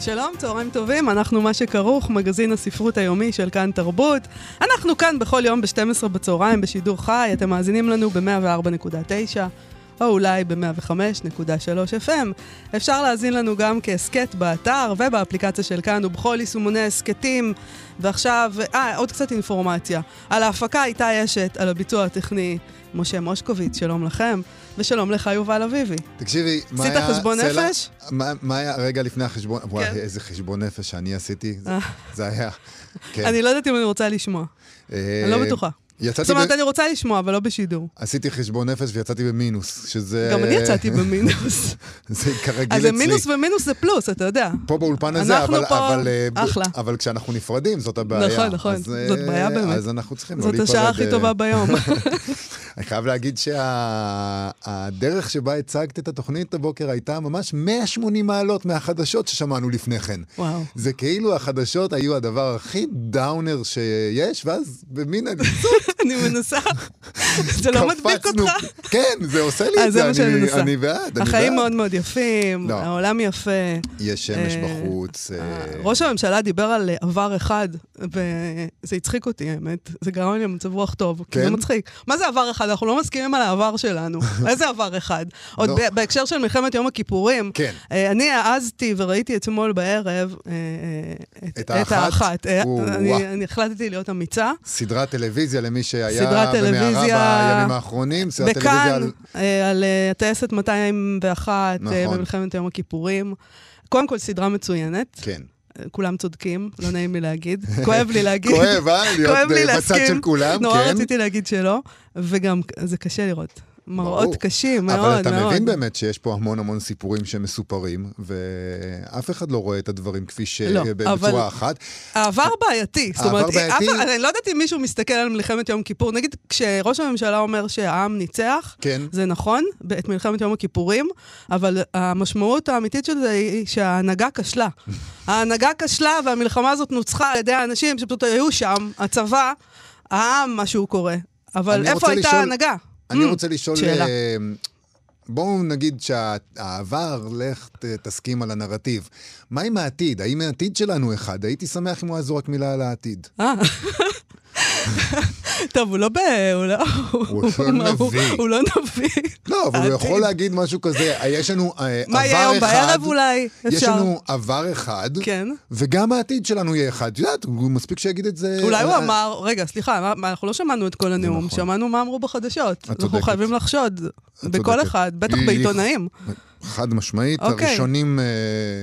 שלום, צהריים טובים, אנחנו מה שכרוך, מגזין הספרות היומי של כאן תרבות. אנחנו כאן בכל יום ב-12 בצהריים בשידור חי, אתם מאזינים לנו ב-104.9. או אולי ב-105.3 FM. אפשר להאזין לנו גם כהסכת באתר ובאפליקציה של כאן ובכל יישומוני הסכתים. ועכשיו, אה, עוד קצת אינפורמציה. על ההפקה איתי אשת, על הביצוע הטכני משה מושקוביץ, שלום לכם, ושלום לך יובל אביבי. תקשיבי, מה היה... עשית חשבון? נפש? מה, היה רגע לפני החשבון? וואי, כן. איזה חשבון נפש שאני עשיתי. זה, אה. היה. כן. אני לא יודעת אם אני רוצה לשמוע. אה, אני לא בטוחה. יצאתי זאת אומרת, ב... אני רוצה לשמוע, אבל לא בשידור. עשיתי חשבון נפש ויצאתי במינוס, שזה... גם אני יצאתי במינוס. זה כרגיל אז אצלי. זה מינוס ומינוס זה פלוס, אתה יודע. פה באולפן הזה, אנחנו אבל, פה- אבל, אה, אחלה. אבל כשאנחנו נפרדים, זאת הבעיה. נכון, נכון. אז, אה, זאת בעיה באמת. אז אנחנו צריכים לא זאת להיפרד. השעה הכי אה, טובה ביום. אני חייב להגיד שהדרך שבה הצגת את התוכנית הבוקר הייתה ממש 180 מעלות מהחדשות ששמענו לפני כן. וואו. זה כאילו החדשות היו הדבר הכי דאונר שיש, ואז במין עליצות אני מנסה. זה לא מדביק. אותך? כן, זה עושה לי אז את זה אני- מנסה. אני בעד, החיים בעד. מאוד מאוד יפים, לא. העולם יפה. יש שמש אה, בחוץ. אה, ראש הממשלה דיבר על עבר אחד, וזה הצחיק אותי, האמת. זה גרם לי למצב רוח טוב, כי זה כן? מצחיק. מה זה עבר אחד? אנחנו לא מסכימים על העבר שלנו. איזה עבר אחד? עוד לא. בהקשר של מלחמת יום הכיפורים, כן. אה, אני העזתי וראיתי אתמול בערב אה, אה, את האחת? אה. אני החלטתי להיות אמיצה. סדרת טלוויזיה למי שהיה סדרת במערה בימים האחרונים, סדרת טלוויזיה בכאן, על... אה, על אה, הטייסת 201 אה, נכון. במלחמת יום הכיפורים. קודם כל, סדרה מצוינת. כן. כולם צודקים, לא נעים לי להגיד. כואב לי להגיד. כואב, אה? להיות בצד. של כולם, נורא כן. רציתי להגיד שלא, וגם זה קשה לראות. מראות ברור. קשים מאוד מאוד. אבל אתה מבין באמת שיש פה המון המון סיפורים שמסופרים, ואף אחד לא רואה את הדברים כפי ש... לא, בצורה אבל- אחת. העבר בעייתי. זאת אומרת, בעייתי? אף- אני לא יודעת אם מישהו מסתכל על מלחמת יום כיפור. נגיד, כשראש הממשלה אומר שהעם ניצח, כן. זה נכון, את מלחמת יום הכיפורים, אבל המשמעות האמיתית של זה היא שההנהגה כשלה. ההנהגה כשלה והמלחמה הזאת נוצחה על ידי האנשים שפשוט היו שם, הצבא, העם, מה שהוא קורא. אבל איפה הייתה ההנהגה? אני Mm, רוצה לשאול... שאלה. אה, בואו נגיד שהעבר, לך תסכים על הנרטיב. מה עם העתיד? האם העתיד שלנו אחד? הייתי שמח אם הוא היה זורק מילה על העתיד. טוב, הוא לא ב... הוא לא... הוא לא נביא. הוא לא נביא. לא, אבל הוא. יכול להגיד משהו כזה, יש לנו אה, מה יהיה עבר היום אחד, בערב אולי? יש. לנו עבר אחד, כן. וגם העתיד שלנו יהיה אחד. את יודעת, מספיק שיגיד את זה... אולי הוא אה, אמר, רגע, סליחה, אנחנו לא שמענו את כל הנאום, נכון. שמענו מה אמרו בחדשות. אנחנו. חייבים לחשוד בכל. אחד, בטח בעיתונאים. חד משמעית, אוקיי. הראשונים אה,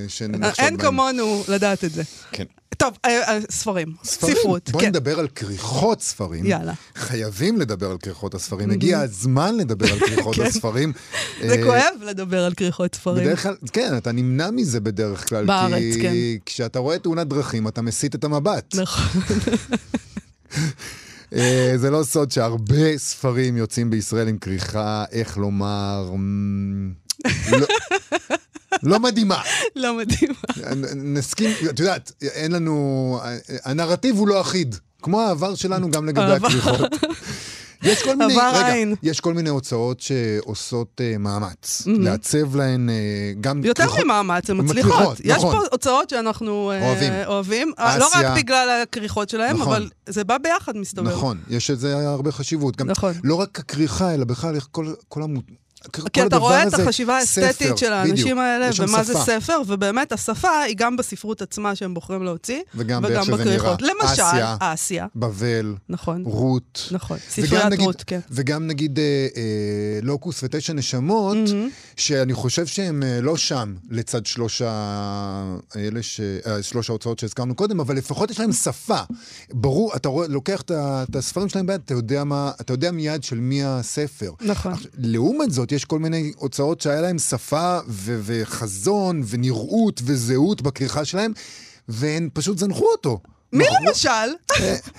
שנחשוב אין בהם. כמונו לדעת את זה. כן. טוב, אה, אה, ספרים, ספרים. ספרות, בואי כן. נדבר על כריכות ספרים. יאללה. חייבים לדבר על כריכות הספרים. הגיע הזמן לדבר על כריכות כן. הספרים. זה אה, כואב לדבר על כריכות ספרים. בדרך כלל, כן, אתה נמנע מזה בדרך כלל. בארץ, כי כן. כשאתה רואה תאונת דרכים, אתה מסיט את המבט. נכון. אה, זה לא סוד שהרבה ספרים יוצאים בישראל עם כריכה, איך לומר, לא- לא מדהימה. לא מדהים. נסכים, את יודעת, אין לנו, הנרטיב הוא לא אחיד. כמו העבר שלנו גם לגבי. הכריכות. יש כל מיני, רגע, עין. יש כל מיני הוצאות שעושות uh, מאמץ, לעצב להן uh, גם יותר כריכות- ממאמץ, הן מצליחות, מצליחות. יש נכון. פה הוצאות שאנחנו אה, אוהבים. אוהבים. לא אסיה. רק בגלל הכריכות שלהם, נכון. אבל זה בא ביחד, מסתבר. נכון, יש לזה הרבה חשיבות. גם נכון. לא רק הכריכה, אלא בכלל כל, כל המו... כי אתה רואה את החשיבה האסתטית ספר, של האנשים בדיוק. האלה, ומה זה שפה. ספר, ובאמת השפה היא גם בספרות עצמה שהם בוחרים להוציא, וגם באיך שזה בכריכות. נראה. למשל, אסיה. אסיה, בבל, נכון. רות. נכון, וגם ספריית נגיד- רות, כן. וגם נגיד אה, אה, לוקוס ותשע נשמות, שאני חושב שהם אה, לא שם לצד שלוש. אה, שלוש ההוצאות שהזכרנו קודם, אבל לפחות יש להם שפה. ברור, אתה לוקח את הספרים שלהם ביד, אתה יודע, מה, אתה יודע מיד של מי הספר. נכון. לעומת זאת, יש כל מיני הוצאות שהיה להם שפה ו- וחזון ונראות וזהות בכריכה שלהם, והם פשוט זנחו אותו. מי למשל?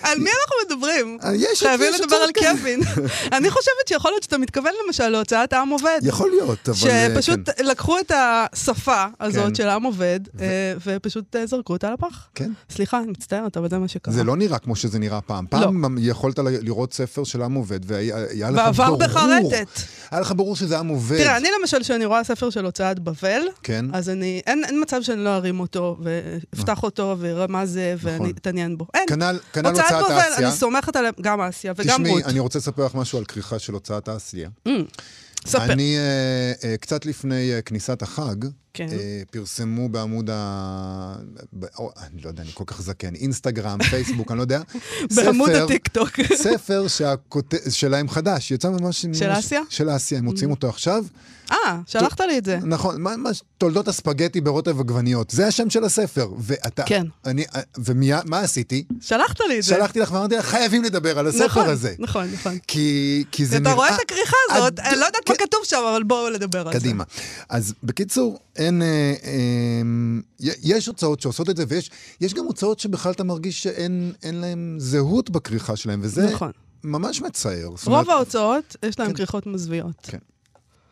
על מי אנחנו מדברים? אה, חייבים לדבר על. קווין. אני חושבת שיכול להיות שאתה מתכוון למשל להוצאת עם עובד. יכול להיות, אבל... אה, שפשוט כן. לקחו את השפה כן. הזאת של עם עובד, אה, ופשוט אה, זרקו אותה לפח. כן. סליחה, אני מצטערת, אבל זה מה שקרה. זה לא נראה כמו שזה נראה פעם. פעם יכולת לראות ספר של עם עובד, והיה היה לך ועבר ברור... בחרטט. היה לך ברור שזה עם עובד. תראה, אני למשל, כשאני רואה ספר של הוצאת בבל, כן. אז אני, אין, אין מצב שאני לא ארים אותו, ואפתח אותו, ואראה מה זה, ואני אתעניין בו. אין. כנ"ל כנ"ל הוצאת הוצאת בבל, אסיה. אני סומכת עליהם, גם אסיה וגם תשמעי, רות. אני רוצה לספר לך משהו על כריכה של הוצאת אסיה. ספר. אני, אה, אה, קצת לפני אה, כניסת החג, כן. אה, פרסמו בעמוד ה... או, אני לא יודע, אני כל כך זקן, אינסטגרם, פייסבוק, אני לא יודע. בעמוד הטיקטוק. ספר שהכות- שלהם חדש, יצא ממש... של אסיה? של אסיה, הם מוציאים אותו עכשיו. אה, שלחת לי את זה. נכון, מה, מה, תולדות הספגטי ברוטב עגבניות, זה השם של הספר. ואתה... כן. אני, ומה עשיתי? שלחת לי את זה. שלחתי לך ואמרתי לך, חייבים לדבר על הספר נכון, הזה. נכון, נכון. כי, כי זה אתה נראה... רואה את הכריכה הזאת, אני לא יודעת מה כן. כתוב שם, אבל בואו לדבר על זה. קדימה. אז בקיצור, אין... אה, אה, יש הוצאות שעושות את זה, ויש יש גם הוצאות שבכלל אתה מרגיש שאין אין להם זהות בכריכה שלהם, וזה נכון. ממש מצער. רוב אומרת, ההוצאות, יש להם כן. כריכות מזוויעות. כן.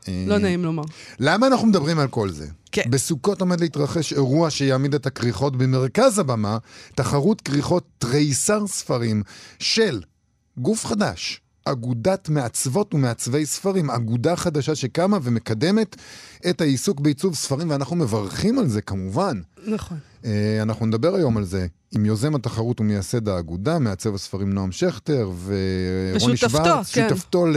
אה, לא נעים לומר. למה אנחנו מדברים על כל זה? כן. בסוכות עומד להתרחש אירוע שיעמיד את הכריכות במרכז הבמה, תחרות כריכות תריסר ספרים של גוף חדש, אגודת מעצבות ומעצבי ספרים, אגודה חדשה שקמה ומקדמת את העיסוק בעיצוב ספרים, ואנחנו מברכים על זה כמובן. נכון. אה, אנחנו נדבר היום על זה עם יוזם התחרות ומייסד האגודה, מעצב הספרים נועם שכטר, ורוני שוורץ, כן. שותפתו ל-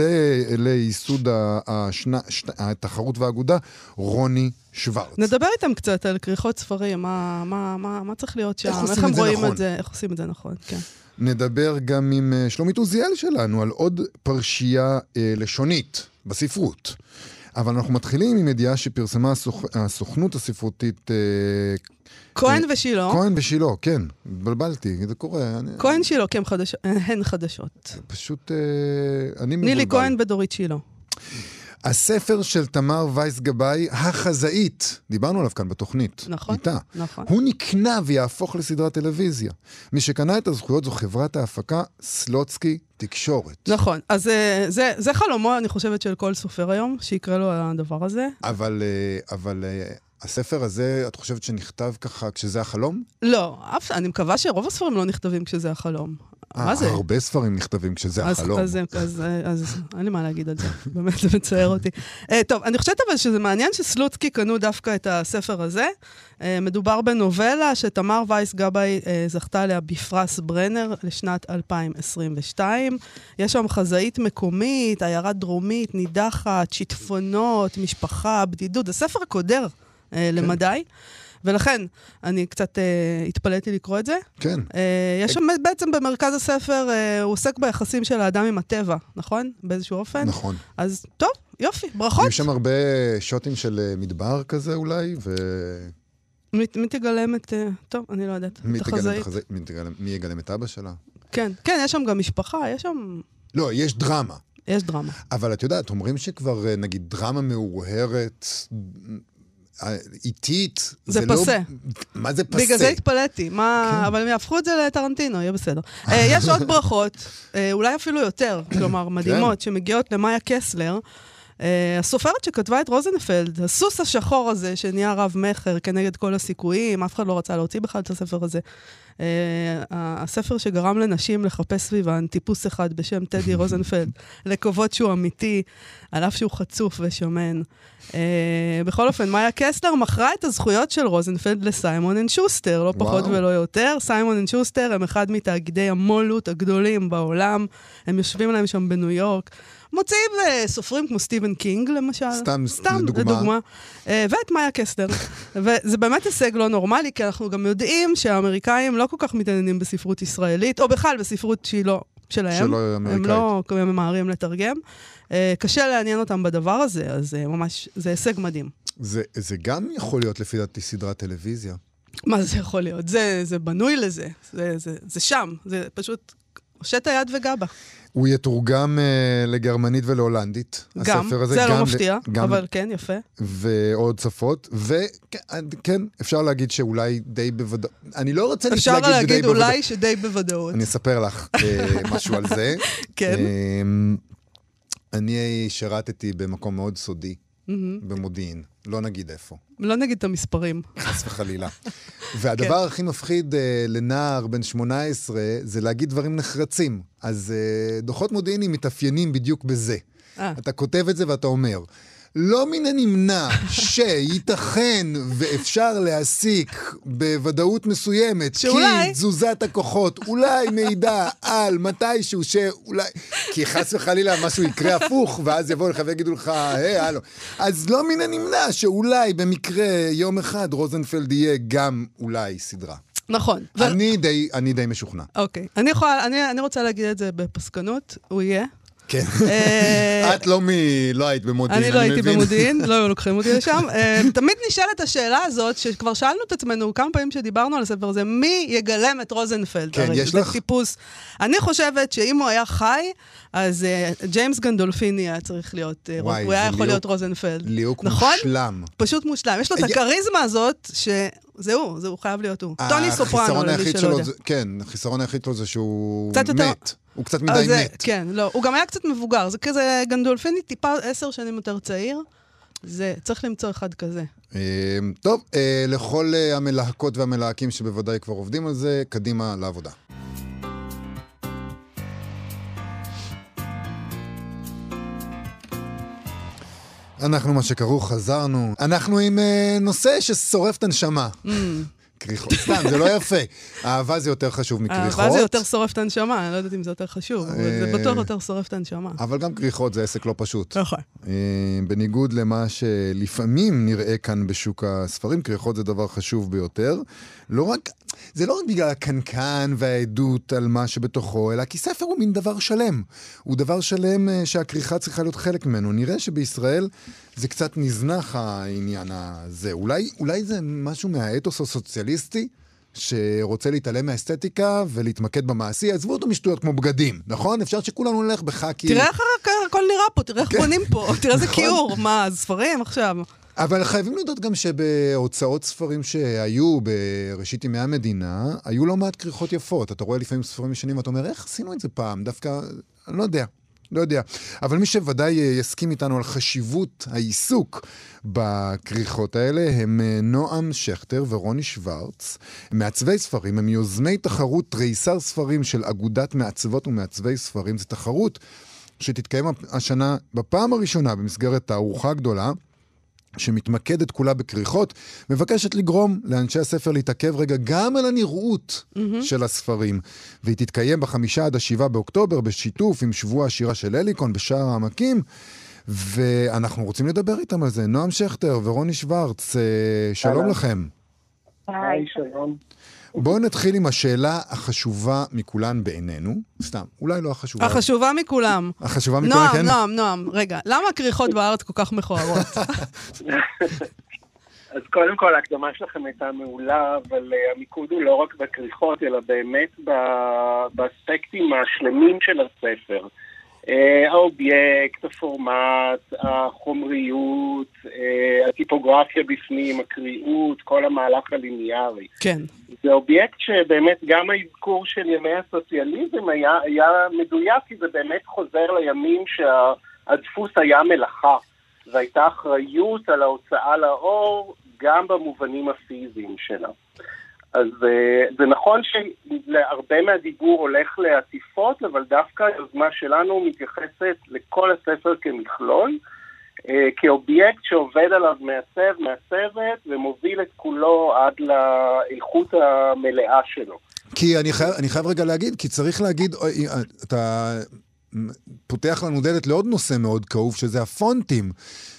לייסוד השנה- התחרות והאגודה, רוני שוורץ. נדבר איתם קצת על כריכות ספרים, מה- מה מה- מה צריך להיות שם, איך איך הם רואים נכון. את זה, איך עושים את זה נכון, כן. נדבר גם עם אה, שלומית עוזיאל שלנו על עוד פרשייה אה, לשונית בספרות. אבל אנחנו מתחילים עם ידיעה שפרסמה הסוכ... הסוכנות הספרותית אה, כהן ושילה, כהן ושילה, כן, התבלבלתי, זה קורה. אני, כהן שילה, כי הם חדש- הן חדשות. פשוט, אה, אני מבולבל. נילי כהן ודורית שילה. הספר של תמר וייס גבאי, החזאית, דיברנו עליו כאן בתוכנית. נכון, איתה. נכון. הוא נקנה ויהפוך לסדרת טלוויזיה. מי שקנה את הזכויות זו חברת ההפקה סלוצקי תקשורת. נכון, אז אה, זה, זה חלומו, אני חושבת, של כל סופר היום, שיקרה לו הדבר הזה. אבל, אה, אבל אה, הספר הזה, את חושבת שנכתב ככה כשזה החלום? לא, אף, אני מקווה שרוב הספרים לא נכתבים כשזה החלום. מה אה, זה? הרבה ספרים נכתבים כשזה אז, החלום. אז, אז, אז, אז אין לי מה להגיד על זה, באמת זה מצער אותי. Uh, טוב, אני חושבת אבל שזה מעניין שסלוצקי קנו דווקא את הספר הזה. Uh, מדובר בנובלה שתמר וייס גבאי uh, זכתה עליה בפרס ברנר לשנת 2022. יש שם חזאית מקומית, עיירה דרומית, נידחת, שיטפונות, משפחה, בדידות. זה ספר קודר uh, למדי. ולכן, אני קצת uh, התפלאתי לקרוא את זה. כן. Uh, יש שם בעצם במרכז הספר, uh, הוא עוסק ביחסים של האדם עם הטבע, נכון? באיזשהו אופן. נכון. אז טוב, יופי, ברכות. יש שם הרבה שוטים של אה, מדבר כזה אולי, ו... מי מי תגלם את... uh, טוב, אני לא יודעת. מי תגלם את החזאית. מי תגלם- מי יגלם את אבא שלה? כן, כן, יש שם גם משפחה, יש שם... לא, יש דרמה. יש דרמה. אבל את יודעת, אומרים שכבר, אה, נגיד, דרמה מאוהרת, אה, איטית, זה לא... פסה. מה זה פסה? בגלל זה התפלאתי, מה... כן. אבל הם יהפכו את זה לטרנטינו, יהיה בסדר. Uh, יש עוד ברכות, uh, אולי אפילו יותר, כלומר, מדהימות, שמגיעות למאיה קסלר. אה, הסופרת שכתבה את רוזנפלד, הסוס השחור הזה שנהיה רב-מכר כנגד כל הסיכויים, אף אחד לא רצה להוציא בכלל את הספר הזה. אה, הספר שגרם לנשים לחפש סביבן טיפוס אחד בשם טדי רוזנפלד, לקוות שהוא אמיתי, על אף שהוא חצוף ושמן. אה, בכל אופן, מאיה קסלר מכרה את הזכויות של רוזנפלד לסיימון אנד שוסטר, לא פחות וואו. ולא יותר. סיימון אנד שוסטר הם אחד מתאגידי המו"לות הגדולים בעולם, הם יושבים להם שם בניו יורק. מוציאים אה, סופרים כמו סטיבן קינג, למשל. סתם, סתם, לדוגמה. לדוגמה. אה, ואת מאיה קסלר. וזה באמת הישג לא נורמלי, כי אנחנו גם יודעים שהאמריקאים לא כל כך מתעניינים בספרות ישראלית, או בכלל בספרות שהיא לא שלהם. שלא הם אמריקאית. לא ממהרים לתרגם. אה, קשה לעניין אותם בדבר הזה, אז ממש, זה הישג מדהים. זה, זה גם יכול להיות, לפי דעתי, סדרת טלוויזיה. מה זה יכול להיות? זה, זה בנוי לזה, זה, זה, זה שם, זה פשוט הושט היד וגע בה. הוא יתורגם אה, לגרמנית ולהולנדית. גם, הספר הזה, זה גם לא מפתיע, גם אבל כן, יפה. ועוד שפות, וכן, כן, אפשר להגיד שאולי די בוודאות, אני לא רוצה אפשר להגיד שדי להגיד בוודאות. אולי שדי בוודאות. אני אספר לך אה, משהו על זה. כן. אה, אני שירתתי במקום מאוד סודי, במודיעין, לא נגיד איפה, לא נגיד את המספרים. חס וחלילה. והדבר הכי מפחיד אה, לנער בן 18 זה להגיד דברים נחרצים. אז אה, דוחות מודיעיניים מתאפיינים בדיוק בזה. אה. אתה כותב את זה ואתה אומר, לא מן הנמנע שייתכן ואפשר להסיק בוודאות מסוימת שאולי- כי תזוזת הכוחות אולי מעידה על מתישהו שאולי... כי חס וחלילה משהו יקרה הפוך, ואז יבואו לך ויגידו לך, היי, הלו. אז לא מן הנמנע שאולי במקרה יום אחד רוזנפלד יהיה גם אולי סדרה. נכון. ו- אני די, אני די משוכנע. אוקיי. אני יכולה, אני אני רוצה להגיד את זה בפסקנות, הוא יהיה. כן. אה, את לא מ... לא היית במודיעין, אני לא הייתי מבין. במודיעין, לא היו לוקחים אותי לשם. אה, תמיד נשאלת השאלה הזאת, שכבר שאלנו את עצמנו כמה פעמים שדיברנו על הספר הזה, מי יגלם את רוזנפלד? כן, יש לך? טיפוס. אני חושבת שאם הוא היה חי, אז אה, ג'יימס גנדולפיני היה צריך להיות, הוא היה יכול להיות רוזנפלד. ליהוק נכון? מושלם. פשוט מושלם. יש לו את הכריזמה הזאת, שזהו, זהו חייב להיות הוא. טוני סופרנו, למי שלא שלו יודע. זה- כן, החיסרון היחיד שלו זה שהוא קצת יותר- מת. הוא קצת אה, מדי זה- מת. כן, לא. הוא גם היה קצת מבוגר. זה כזה, גנדולפיני טיפה עשר שנים יותר צעיר. זה, צריך למצוא אחד כזה. אה, טוב, אה, לכל אה, המלהקות והמלהקים שבוודאי כבר עובדים על זה, קדימה לעבודה. אנחנו, מה שכרוך, חזרנו. אנחנו עם אה, נושא ששורף את הנשמה. Mm. כריכות. סתם, זה לא יפה. אהבה זה יותר חשוב מכריכות. אהבה זה יותר שורף את הנשמה, אני לא יודעת אם זה יותר חשוב, אבל זה אה, בטוח יותר שורף את הנשמה. אבל גם כריכות זה עסק לא פשוט. נכון. אה, בניגוד למה שלפעמים נראה כאן בשוק הספרים, כריכות זה דבר חשוב ביותר. לא רק, זה לא רק בגלל הקנקן והעדות על מה שבתוכו, אלא כי ספר הוא מין דבר שלם. הוא דבר שלם אה, שהכריכה צריכה להיות חלק ממנו. נראה שבישראל זה קצת נזנח העניין הזה. אולי, אולי זה משהו מהאתוס הסוציאליסטי? שרוצה להתעלם מהאסתטיקה ולהתמקד במעשי, עזבו אותו משטויות כמו בגדים, נכון? אפשר שכולנו נלך בחאקי. תראה איך הכל נראה פה, תראה איך בונים פה, תראה איזה נכון. כיעור, מה, ספרים עכשיו? אבל חייבים להודות גם שבהוצאות ספרים שהיו בראשית ימי המדינה, היו לא מעט כריכות יפות. אתה רואה לפעמים ספרים ישנים ואתה אומר, איך עשינו את זה פעם? דווקא, לא יודע. לא יודע. אבל מי שוודאי אה, יסכים איתנו על חשיבות העיסוק בכריכות האלה הם אה, נועם שכטר ורוני שוורץ, מעצבי ספרים, הם יוזמי תחרות תריסר ספרים של אגודת מעצבות ומעצבי ספרים. זו תחרות שתתקיים השנה בפעם הראשונה במסגרת תערוכה גדולה. שמתמקדת כולה בכריכות, מבקשת לגרום לאנשי הספר להתעכב רגע גם על הנראות mm-hmm. של הספרים. והיא תתקיים בחמישה עד השבעה באוקטובר בשיתוף עם שבוע השירה של אליקון בשער העמקים. ואנחנו רוצים לדבר איתם על זה. נועם שכטר ורוני שוורץ, אה, שלום. לכם. היי, שלום. בואו נתחיל עם השאלה החשובה מכולן בעינינו. סתם, אולי לא החשובה. החשובה מכולם. החשובה מכולן, נועם, כן? נועם, נועם, רגע, למה הכריכות בארץ כל כך מכוערות? אז קודם כל, ההקדמה שלכם הייתה מעולה, אבל uh, המיקוד הוא לא רק בכריכות, אלא באמת ב- באספקטים השלמים של הספר. אה, האובייקט, הפורמט, החומריות, אה, הטיפוגרפיה בפנים, הקריאות, כל המהלך הליניארי. כן. זה אובייקט שבאמת גם האזכור של ימי הסוציאליזם היה, היה מדויק, כי זה באמת חוזר לימים שהדפוס היה מלאכה, והייתה אחריות על ההוצאה לאור גם במובנים הפיזיים שלה. אז אה, זה נכון שהרבה מהדיבור הולך לעטיפות, אבל דווקא היוזמה שלנו מתייחסת לכל הספר כמכלול, אה, כאובייקט שעובד עליו מעצב, מעצבת, ומוביל את כולו עד לאיכות המלאה שלו. כי אני חייב, אני חייב רגע להגיד, כי צריך להגיד, אוי, אתה פותח לנו דלת לעוד נושא מאוד כאוב, שזה הפונטים.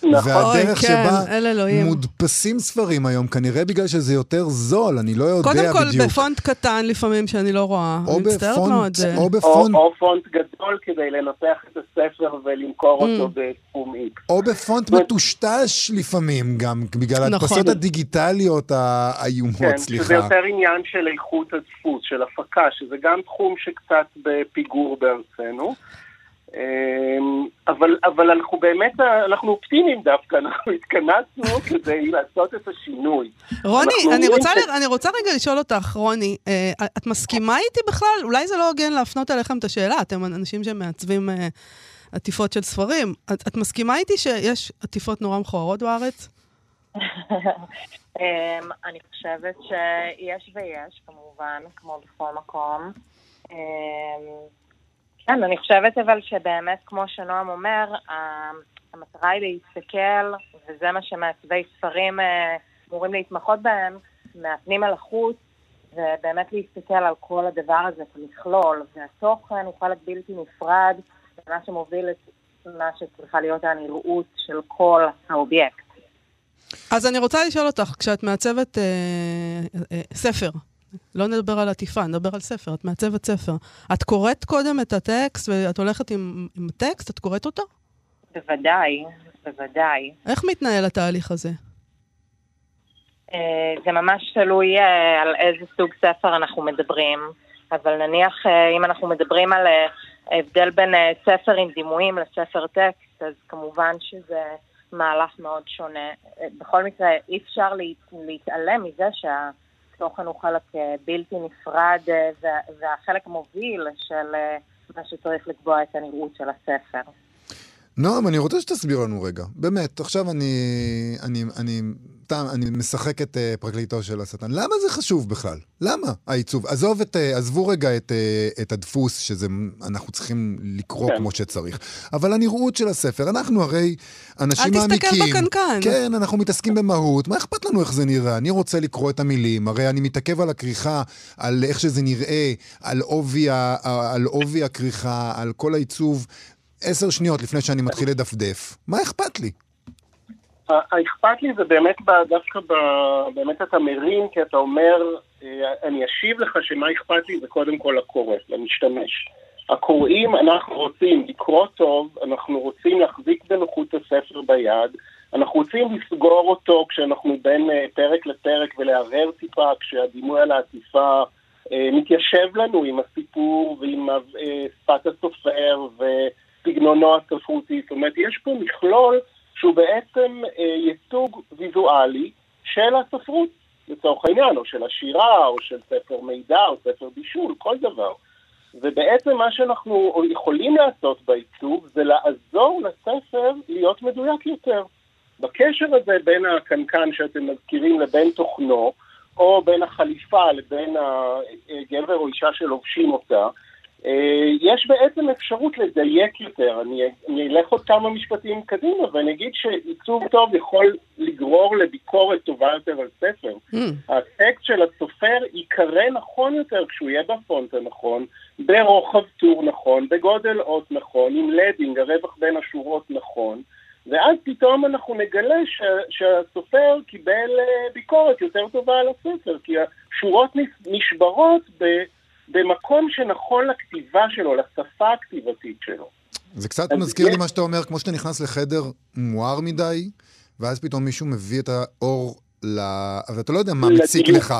נכון. והדרך כן, שבה אל אלוהים. מודפסים ספרים היום, כנראה בגלל שזה יותר זול, אני לא יודע קודם כל, בדיוק. בפונט קטן לפעמים שאני לא רואה. או אני מצטערת בפונט, או או, בפונט, או פונט גדול כדי לנתח את הספר ולמכור Mm. אותו בסכום X. או בפונט מטושטש לפעמים גם, בגלל נכון. ההדפסות הדיגיטליות האיומות, כן, שזה סליחה. יותר עניין של איכות הדפוס, של הפקה, שזה גם תחום שקצת בפיגור בארצנו. אמ, אבל, אבל אנחנו באמת, אנחנו אופטימיים דווקא, אנחנו התכנסנו כדי לעשות את השינוי. רוני, אני רוצה, ש- ל- אני רוצה רגע לשאול אותך, רוני, אה, את מסכימה איתי בכלל? אולי זה לא הוגן להפנות אליכם את השאלה, אתם אנשים שמעצבים אה, עטיפות של ספרים. את, את מסכימה איתי שיש עטיפות נורא מכוערות בארץ? אמ, אני חושבת שיש ויש, כמובן, כמו בכל מקום. כן, אני חושבת אבל שבאמת, כמו שנועם אומר, המטרה היא להסתכל, וזה מה שמעצבי ספרים אה, אמורים להתמחות בהם, מהפנימה לחוץ, ובאמת להסתכל על כל הדבר הזה כמכלול, והתוכן הוא חלק בלתי נפרד, מה שמוביל את מה שצריכה להיות הנראות של כל האובייקט. אז אני רוצה לשאול אותך, כשאת מעצבת אה, אה, ספר, לא נדבר על עטיפה, נדבר על ספר, את מעצבת ספר. את קוראת קודם את הטקסט ואת הולכת עם, עם הטקסט? את קוראת אותו? בוודאי, בוודאי. איך מתנהל התהליך הזה? אה, זה ממש תלוי אה, על איזה סוג ספר אנחנו מדברים, אבל נניח אה, אם אנחנו מדברים על ההבדל בין ספר עם דימויים לספר טקסט, אז כמובן שזה מהלך מאוד שונה. בכל מקרה, אי אפשר להת- להתעלם מזה שהתוכן הוא חלק אה, בלתי נפרד אה, וה- והחלק המוביל של אה, מה שצריך לקבוע את הנראות של הספר. נועם, אני רוצה שתסביר לנו רגע. באמת, עכשיו אני, אני, אני, תם, אני משחק את uh, פרקליטו של השטן. למה זה חשוב בכלל? למה העיצוב? עזוב את, uh, עזבו רגע את, uh, את הדפוס, שזה, אנחנו צריכים לקרוא כן. כמו שצריך. אבל הנראות של הספר, אנחנו הרי אנשים אל מעמיקים. תסתכל בקנקן. כן, אנחנו מתעסקים במהות. מה אכפת לנו איך זה נראה? אני רוצה לקרוא את המילים. הרי אני מתעכב על הכריכה, על איך שזה נראה, על עובי הכריכה, על כל העיצוב. עשר שניות לפני שאני מתחיל לדפדף. מה אכפת לי? האכפת לי זה באמת דווקא ב... באמת אתה מרים, כי אתה אומר, אה, אני אשיב לך שמה אכפת לי זה קודם כל הקורא, למשתמש. הקוראים, אנחנו רוצים לקרוא טוב, אנחנו רוצים להחזיק בנוחות הספר ביד, אנחנו רוצים לסגור אותו כשאנחנו בין אה, פרק לפרק ולערער טיפה כשהדימוי על העטיפה אה, מתיישב לנו עם הסיפור ועם שפת הסופר וסגנונו הספרותי. זאת אומרת, יש פה מכלול שהוא בעצם אה, ייצוג ויזואלי של הספרות, לצורך העניין, או של השירה, או של ספר מידע, או ספר בישול, כל דבר. ובעצם מה שאנחנו יכולים לעשות בעיצוב זה לעזור לספר להיות מדויק יותר. בקשר הזה בין הקנקן שאתם מזכירים לבין תוכנו, או בין החליפה לבין הגבר או אישה שלובשים אותה, אה, יש בעצם אפשרות לדייק יותר. אני, אני אלך עוד כמה משפטים קדימה ואני אגיד שעיצוב טוב יכול לגרור לביקורת טובה יותר על ספר. Mm. הטקסט של הסופר ייקרא נכון יותר כשהוא יהיה בפונט הנכון, ברוחב טור נכון, בגודל אות נכון, עם לדינג, הרווח בין השורות נכון, ואז פתאום אנחנו נגלה ש, שהסופר קיבל אה, ביקורת יותר טובה על הספר, כי השורות נש- נשברות ב, במקום שנכון לכתיבה שלו, לשפה הכתיבתית שלו. זה קצת מזכיר לי מה שאתה אומר, כמו שאתה נכנס לחדר מואר מדי, ואז פתאום מישהו מביא את האור ל... ואתה לא יודע מה. מציק לך,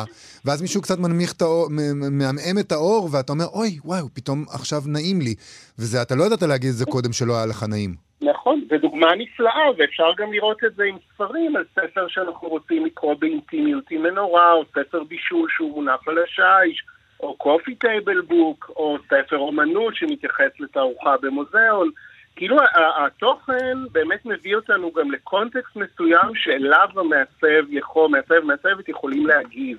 ואז מישהו קצת מנמיך את האור, מעמעם את האור, ואתה אומר, אוי, וואו, פתאום עכשיו נעים לי. וזה, אתה לא ידעת להגיד את זה קודם שלא היה לך נעים. נכון, זו דוגמה נפלאה, ואפשר גם לראות את זה עם ספרים, על ספר שאנחנו רוצים לקרוא באינטימיות עם מנורה, או ספר בישול שהוא מונח על השיש, או קופי טייבל בוק, או ספר אומנות שמתייחס לתערוכה במוזיאון. כאילו התוכן באמת מביא אותנו גם לקונטקסט מסוים שאליו המעצב יכול, מעצב ומעצבת יכולים להגיב.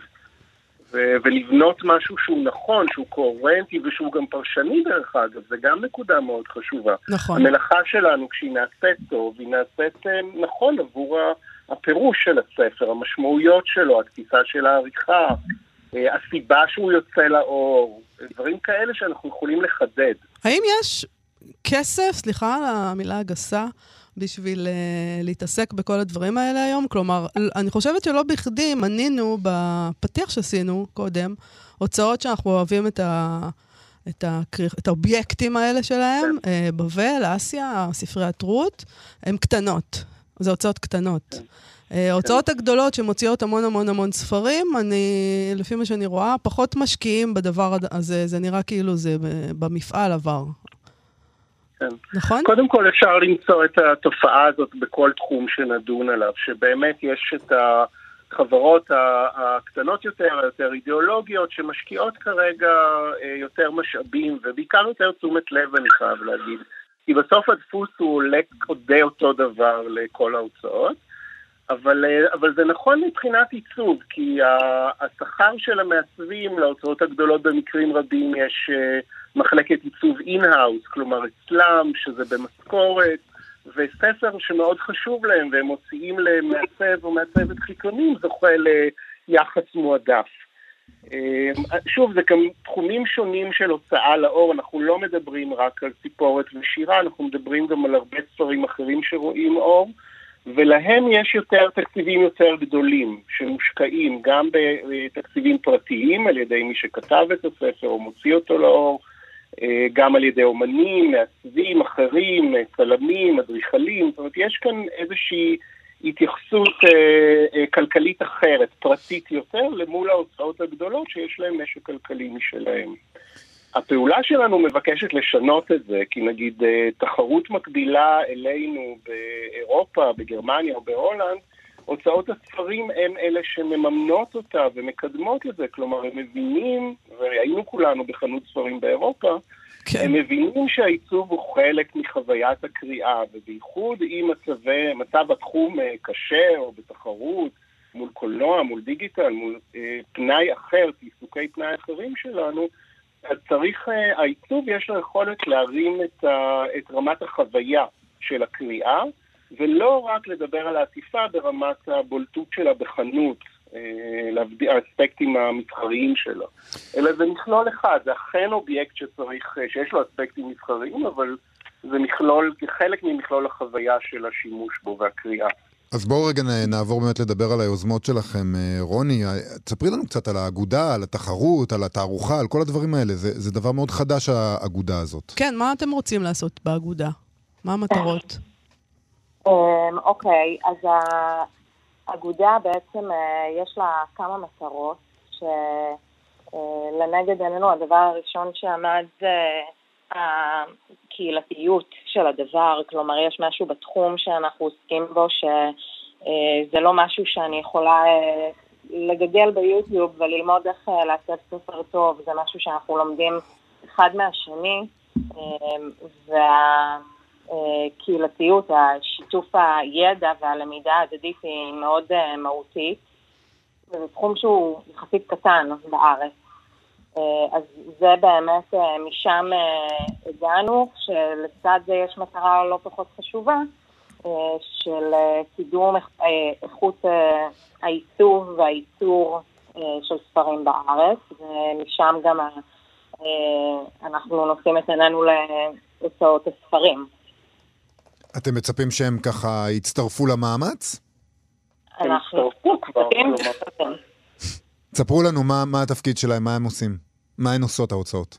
ו- ולבנות משהו שהוא נכון, שהוא קוהרנטי ושהוא גם פרשני דרך אגב, זה גם נקודה מאוד חשובה. נכון. המלאכה שלנו, כשהיא נעשית טוב, היא נעשית אה, נכון עבור הפירוש של הספר, המשמעויות שלו, התפיסה של העריכה, הסיבה שהוא יוצא לאור, דברים כאלה שאנחנו יכולים לחדד. האם יש כסף, סליחה על המילה הגסה, בשביל uh, להתעסק בכל הדברים האלה היום? כלומר, אני חושבת שלא בכדי מנינו בפתיח שעשינו קודם, הוצאות שאנחנו אוהבים את, ה, את, ה, את האובייקטים האלה שלהם, uh, בבל, אסיה, ספריית רות, הן קטנות. זה הוצאות קטנות. Uh, ההוצאות הגדולות שמוציאות המון המון המון ספרים, אני, לפי מה שאני רואה, פחות משקיעים בדבר הזה, זה נראה כאילו זה במפעל עבר. כן. נכון? קודם כל אפשר למצוא את התופעה הזאת בכל תחום שנדון עליו, שבאמת יש את החברות הקטנות יותר, היותר אידיאולוגיות, שמשקיעות כרגע אה, יותר משאבים, ובעיקר יותר תשומת לב, אני חייב להגיד. כי בסוף הדפוס הוא עולה די אותו דבר לכל ההוצאות. אבל, אה, אבל זה נכון מבחינת עיצוב, כי השכר של המעצבים להוצאות הגדולות במקרים רבים יש אה, מחלקת עיצוב in-house, כלומר אצלם, שזה במשכורת, וספר שמאוד חשוב להם, והם מוציאים למעצב או מעצבת חיצוניים, זוכה ליחס מועדף. אה, שוב, זה גם תחומים שונים של הוצאה לאור, אנחנו לא מדברים רק על ציפורת ושירה, אנחנו מדברים גם על הרבה ספרים אחרים שרואים אור. ולהם יש יותר תקציבים יותר גדולים שמושקעים גם בתקציבים פרטיים על ידי מי שכתב את הספר או מוציא אותו לאור, אה, גם על ידי אומנים, מעצבים אחרים, צלמים, אדריכלים, זאת אומרת יש כאן איזושהי התייחסות אה, אה, כלכלית אחרת, פרטית יותר, למול ההוצאות הגדולות שיש להם משק כלכלי משלהם. הפעולה שלנו מבקשת לשנות את זה, כי נגיד אה, תחרות מקבילה אלינו באירופה, בגרמניה או בהולנד, הוצאות הספרים הן אלה שמממנות אותה ומקדמות את זה, כלומר הם מבינים, והיינו כולנו בחנות ספרים באירופה, כן. הם מבינים שהעיצוב הוא חלק מחוויית הקריאה, ובייחוד אם מצבי, מצב התחום אה, קשה או בתחרות, מול קולנוע, מול דיגיטל, מול אה, פנאי אחר, עיסוקי פנאי אחרים שלנו, צריך, אה, העיצוב יש לו יכולת להרים את, ה, את רמת החוויה של הקריאה, ולא רק לדבר על העטיפה ברמת הבולטות שלה בחנות, אה, האספקטים המסחריים שלה, אלא זה מכלול אחד, זה אכן אובייקט שצריך, אה, שיש לו אספקטים מסחריים, אבל זה מכלול, כחלק ממכלול החוויה של השימוש בו והקריאה. אז בואו רגע נעבור באמת לדבר על היוזמות שלכם. אה, רוני, אה, תספרי לנו קצת על האגודה, על התחרות, על התערוכה, על כל הדברים האלה. זה, זה דבר מאוד חדש, האגודה הזאת. כן, מה אתם רוצים לעשות באגודה? מה המטרות? אמ, אוקיי, אז האגודה בעצם אה, יש לה כמה מטרות, שלנגד עינינו הדבר הראשון שעמד זה הקהילתיות של הדבר, כלומר יש משהו בתחום שאנחנו עוסקים בו שזה אה, לא משהו שאני יכולה אה, לגגל ביוטיוב וללמוד איך אה, לעשות ספר טוב, זה משהו שאנחנו לומדים אחד מהשני והקהילתיות, השיתוף הידע והלמידה ההדדית היא מאוד מהותית. זה תחום שהוא יחסית קטן בארץ. אה, אז זה באמת, אה, משם אה, הגענו, שלצד זה יש מטרה לא פחות חשובה, של קידום איכות העיצוב והייצור של ספרים בארץ, ומשם גם אנחנו נושאים את עינינו להוצאות הספרים. אתם מצפים שהם ככה יצטרפו למאמץ? אנחנו מצפים, ספרו לנו מה, מה התפקיד שלהם, מה הם עושים. מה הן עושות ההוצאות?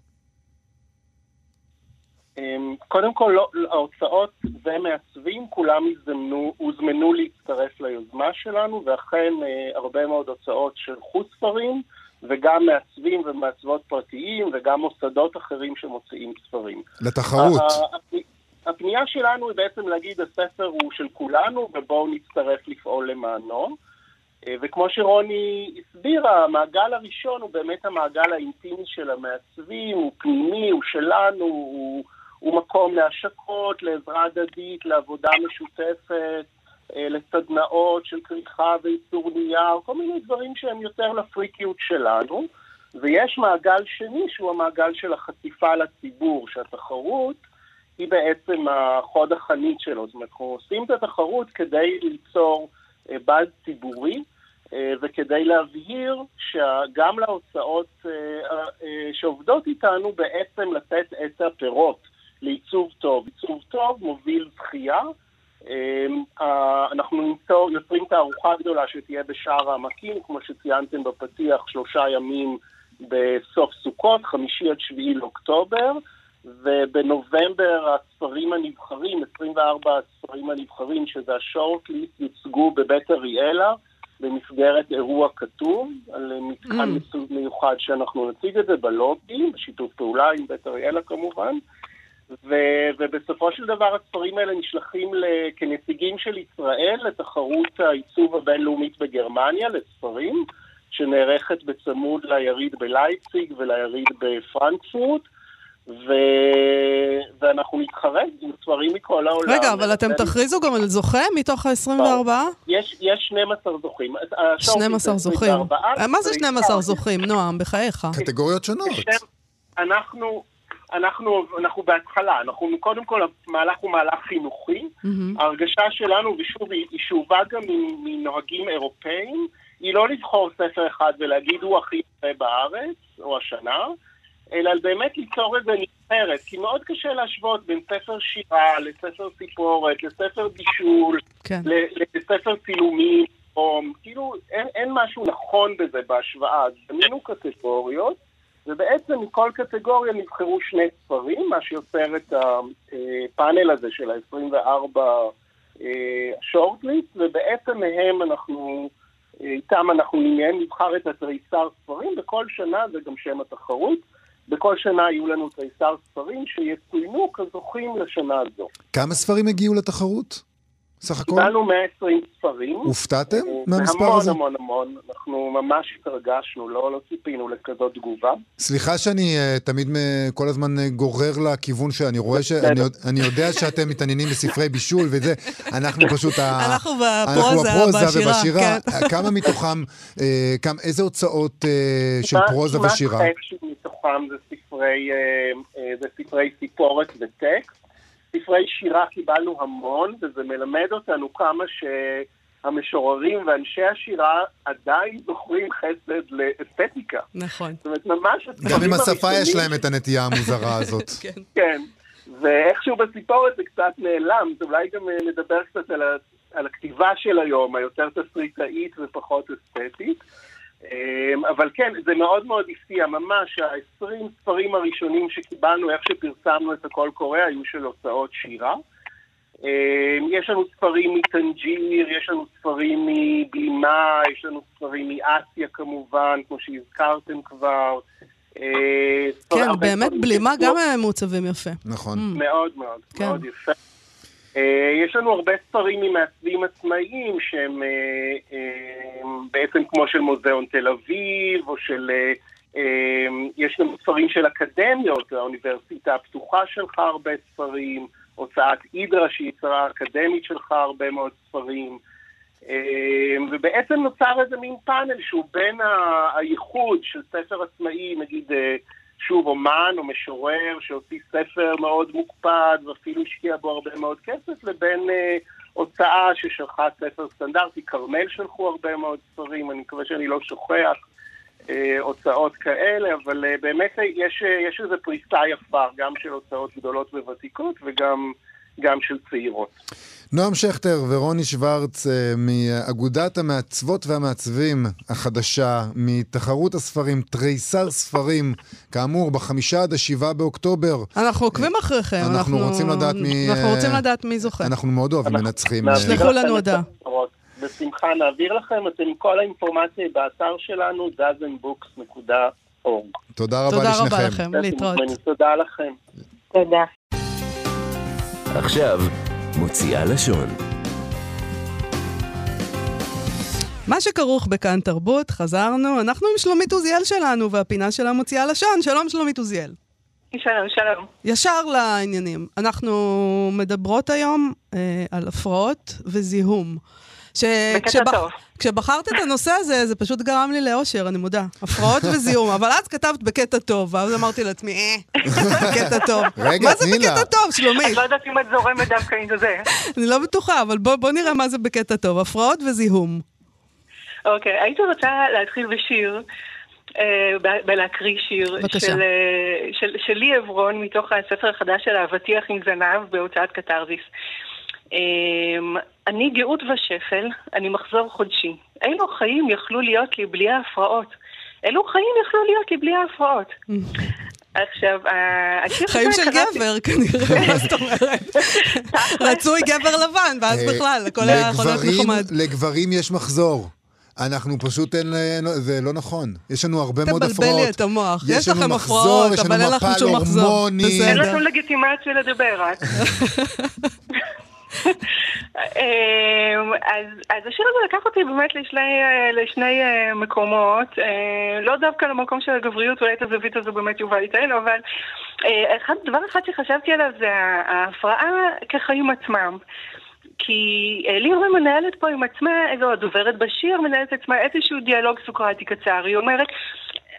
אמ, קודם כל, לא, ההוצאות ומעצבים, כולם הזמנו, הוזמנו להצטרף ליוזמה שלנו, ואכן אה, הרבה מאוד הוצאות שלחו ספרים, וגם מעצבים ומעצבות פרטיים, וגם מוסדות אחרים שמוציאים ספרים. לתחרות. הפנייה שלנו היא בעצם להגיד, הספר הוא של כולנו, ובואו נצטרף לפעול למענו. אה, וכמו שרוני הסבירה, המעגל הראשון הוא באמת המעגל האינטימי של המעצבים, הוא פנימי, הוא שלנו, הוא, הוא מקום להשקות, לעזרה הדדית, לעבודה משותפת, אה, לסדנאות של כריכה וייצור נייר, כל מיני דברים שהם יותר לפריקיות שלנו. ויש מעגל שני שהוא המעגל של החשיפה לציבור, שהתחרות היא בעצם החוד החנית שלו. זאת אומרת, אנחנו עושים את התחרות כדי ליצור אה, באז ציבורי, אה, וכדי להבהיר שגם להוצאות אה, שעובדות איתנו בעצם לתת את הפירות לעיצוב טוב. עיצוב טוב מוביל זכייה. אנחנו יוצרים תערוכה גדולה שתהיה בשער העמקים, כמו שציינתם בפתיח, שלושה ימים בסוף סוכות, חמישי עד שביעי לאוקטובר. ובנובמבר הספרים הנבחרים, 24 הספרים הנבחרים, שזה השורטליסט, יוצגו בבית אריאלה במסגרת אירוע כתוב, על מתקן mm. מיוחד שאנחנו נציג את זה בלובי, בשיתוף פעולה עם בית אריאלה כמובן. ו- ובסופו של דבר הספרים האלה נשלחים ל- כנציגים של ישראל לתחרות העיצוב הבינלאומית בגרמניה לספרים, שנערכת בצמוד ליריד בלייפציג וליריד בפרנקפורט. ו... ואנחנו נתחרט עם ספרים מכל העולם. רגע, אבל אתם תכריזו גם על זוכה מתוך ה-24? יש, יש 12 זוכים. 12 זוכים. 24, מה זה 12 זוכים, נועם? בחייך. קטגוריות שונות. אנחנו, אנחנו, אנחנו בהתחלה, אנחנו קודם כל המהלך הוא מהלך חינוכי. מהמם. ההרגשה שלנו, ושוב, היא שאובה גם מ- מנוהגים אירופאים, היא לא לבחור ספר אחד ולהגיד הוא הכי יפה בארץ, או השנה, אלא באמת ליצור איזה נבחרת, כי מאוד קשה להשוות בין ספר שירה לספר סיפורת, לספר בישול, כן. לספר צילומים, או כאילו אין, אין משהו נכון בזה בהשוואה, אז בנינו קטגוריות, ובעצם מכל קטגוריה נבחרו שני ספרים, מה שיוצר את הפאנל הזה של ה-24 שורטליסט, ובעצם מהם אנחנו, אה, איתם אנחנו מהם נבחר את התריסר ספרים, בכל שנה, זה גם שם התחרות, בכל שנה יהיו לנו תריסר ספרים שיצוינו כזוכים לשנה הזו. כמה ספרים הגיעו לתחרות? סך הכל? קיבלנו 120 ספרים. הופתעתם אה, מהמספר המון, הזה? המון המון, אנחנו ממש התרגשנו, לא, לא ציפינו לכזאת תגובה. סליחה שאני uh, תמיד uh, כל הזמן uh, גורר לכיוון שאני רואה שאני יודע- אני יודע שאתם מתעניינים בספרי בישול וזה, אנחנו פשוט ה... אנחנו אנחנו בפרוזה, בפרוזה בשירה, ובשירה. כן. כמה מתוכם, uh, כמה, איזה הוצאות uh, של פרוזה כמעט ושירה? מתוכם זה ספרי, אה, אה, זה ספרי סיפורת וטקסט. ספרי שירה קיבלנו המון, וזה מלמד אותנו כמה שהמשוררים ואנשי השירה עדיין זוכרים חסד לאסתטיקה. נכון. זאת אומרת, ממש... גם עם השפה יש הראשונים להם את הנטייה המוזרה הזאת. כן. כן, ואיכשהו בסיפורת זה קצת נעלם, אז אולי גם אה, נדבר קצת על, ה, על הכתיבה של היום, היותר תסריטאית ופחות אסתטית. אמ, אבל כן, זה מאוד מאוד הפתיע, ממש ה-20 ספרים הראשונים שקיבלנו, איך שפרסמנו את הקול קורא, היו של הוצאות שירה. אמ, יש לנו ספרים מטנג'יר, יש לנו ספרים מבלימה, יש לנו ספרים מאסיה כמובן, כמו שהזכרתם כבר. אה, כן, באמת בלימה גם הם מעוצבים יפה. נכון. Mm. מאוד מאוד, כן. מאוד יפה. אה, יש לנו הרבה ספרים ממעצבים עצמאיים שהם אה, אה, בעצם כמו של מוזיאון תל אביב, או של... יש גם ספרים של אקדמיות, האוניברסיטה הפתוחה שלחה הרבה ספרים, הוצאת אידרה שיצרה אקדמית שלחה הרבה מאוד ספרים. ובעצם נוצר איזה מין פאנל שהוא בין הייחוד של ספר עצמאי, נגיד שוב אומן או משורר שהוציא ספר מאוד מוקפד ואפילו השקיע בו הרבה מאוד כסף, לבין אה, הוצאה ששלחה ספר סטנדרטי. כרמל שלחו הרבה מאוד ספרים, אני מקווה שאני לא שוכח אה, הוצאות כאלה, אבל אה, באמת אה, יש, אה, יש איזו פריסה יפה, גם של הוצאות גדולות וותיקות וגם גם של צעירות. נועם שכטר ורוני שוורץ אה, מאגודת המעצבות והמעצבים החדשה, מתחרות הספרים, תריסר ספרים, כאמור, בחמישה עד השבעה באוקטובר. אנחנו עוקבים אחריכם. אנחנו רוצים לדעת מי, אנחנו אה, רוצים לדעת מי זוכה. אנחנו מאוד אוהבים מנצחים. שלחו לנו הודעה. בשמחה נעביר לכם, אתם כל האינפורמציה באתר שלנו, dozenbooks.org. תודה רבה תודה רבה לשניכם. לכם, להתראות. תודה לכם. תודה. עכשיו, מוציאה לשון. מה שכרוך בכאן תרבות, חזרנו, אנחנו עם שלומית עוזיאל שלנו, והפינה שלה מוציאה לשון. שלום שלומית עוזיאל. שלום, שלום. ישר לעניינים. אנחנו מדברות היום אה, על הפרעות וזיהום. ש... בקטע טוב. כשבחרת את הנושא הזה, זה פשוט גרם לי לאושר, אני מודה. הפרעות וזיהום, אבל אז כתבת בקטע טוב, ואז אמרתי לעצמי, אה, בקטע טוב. רגע, מה זה תני לה. בקטע טוב, שלומית? אני לא יודעת אם את זורמת דווקא עם זה. אני לא בטוחה, אבל בוא, בוא נראה מה זה בקטע טוב. הפרעות וזיהום. אוקיי, הייתי רוצה להתחיל בשיר, אה, בלהקריא שיר. של, אה, של, של לי עברון מתוך הספר החדש של האבטיח עם זנב בהוצאת קתרזיס. אה, אני גאות ושפל, אני מחזור חודשי. אילו חיים יכלו להיות לי בלי ההפרעות? אילו חיים יכלו להיות לי בלי ההפרעות? עכשיו, השיר הזה חיים של גבר, כנראה, מה זאת אומרת? רצוי גבר לבן, ואז אה, בכלל, הכל היה יכול להיות לגברים- נחמד. לגברים יש מחזור. אנחנו פשוט אין, זה לא נכון. יש לנו הרבה מאוד הפרעות. תבלבל לי את המוח. יש לנו לכם מחזור, הפרעות, יש לנו אבל אין לכם מפל שום מחזור. הורמוני. בסדר. אין לנו לגיטימציה לדבר רק. אמ, אז, אז השיר הזה לקח אותי באמת לשני, אה, לשני אה, מקומות, אה, לא דווקא למקום של הגבריות, אולי את הזווית הזו באמת יובל ייתן, אבל אחד, דבר אחד שחשבתי עליו זה ההפרעה כחיים עצמם. כי לירמן מנהלת פה עם עצמה, איזו הדוברת בשיר מנהלת עצמה איזשהו דיאלוג סוקרטי קצר. היא אומרת,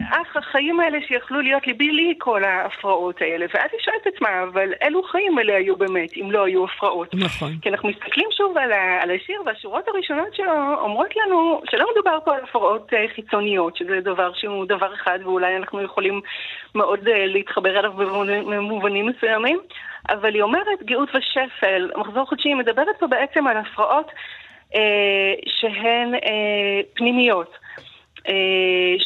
אך החיים האלה שיכלו להיות לי בלי כל ההפרעות האלה. ואז היא שואלת את עצמה, אבל אילו חיים אלה היו באמת, אם לא היו הפרעות? נכון. כי אנחנו מסתכלים שוב על, ה- על השיר, והשורות הראשונות שלו אומרות לנו שלא מדובר פה על הפרעות אה, חיצוניות, שזה דבר שהוא דבר אחד, ואולי אנחנו יכולים מאוד אה, להתחבר אליו במובנים- במובנים מסוימים, אבל היא אומרת, גאות ושפל, מחזור חודשי, היא מדברת פה בעצם על הפרעות אה, שהן אה, פנימיות. אה,